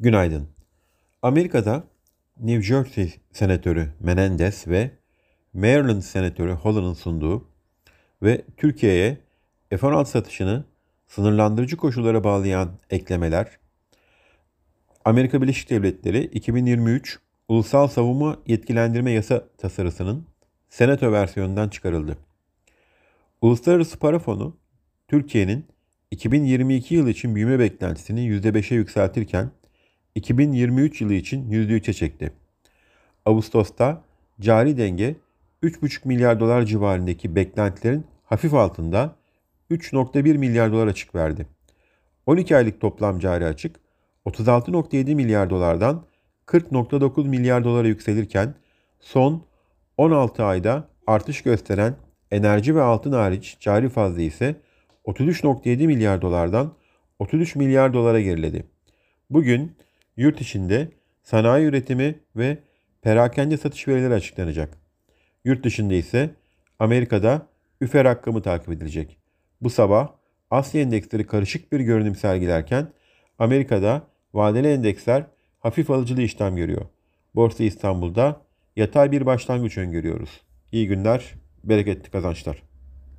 Günaydın. Amerika'da New Jersey Senatörü Menendez ve Maryland Senatörü Holland'ın sunduğu ve Türkiye'ye F-16 satışını sınırlandırıcı koşullara bağlayan eklemeler, Amerika Birleşik Devletleri 2023 Ulusal Savunma Yetkilendirme Yasa tasarısının Senato versiyonundan çıkarıldı. Uluslararası Para Fonu, Türkiye'nin 2022 yılı için büyüme beklentisini %5'e yükseltirken 2023 yılı için %3'e çekti. Ağustos'ta cari denge 3,5 milyar dolar civarındaki beklentilerin hafif altında 3,1 milyar dolar açık verdi. 12 aylık toplam cari açık 36,7 milyar dolardan 40,9 milyar dolara yükselirken son 16 ayda artış gösteren enerji ve altın hariç cari fazla ise 33,7 milyar dolardan 33 milyar dolara geriledi. Bugün yurt içinde sanayi üretimi ve perakende satış verileri açıklanacak. Yurt dışında ise Amerika'da üfe rakamı takip edilecek. Bu sabah Asya endeksleri karışık bir görünüm sergilerken Amerika'da vadeli endeksler hafif alıcılı işlem görüyor. Borsa İstanbul'da yatay bir başlangıç öngörüyoruz. İyi günler, bereketli kazançlar.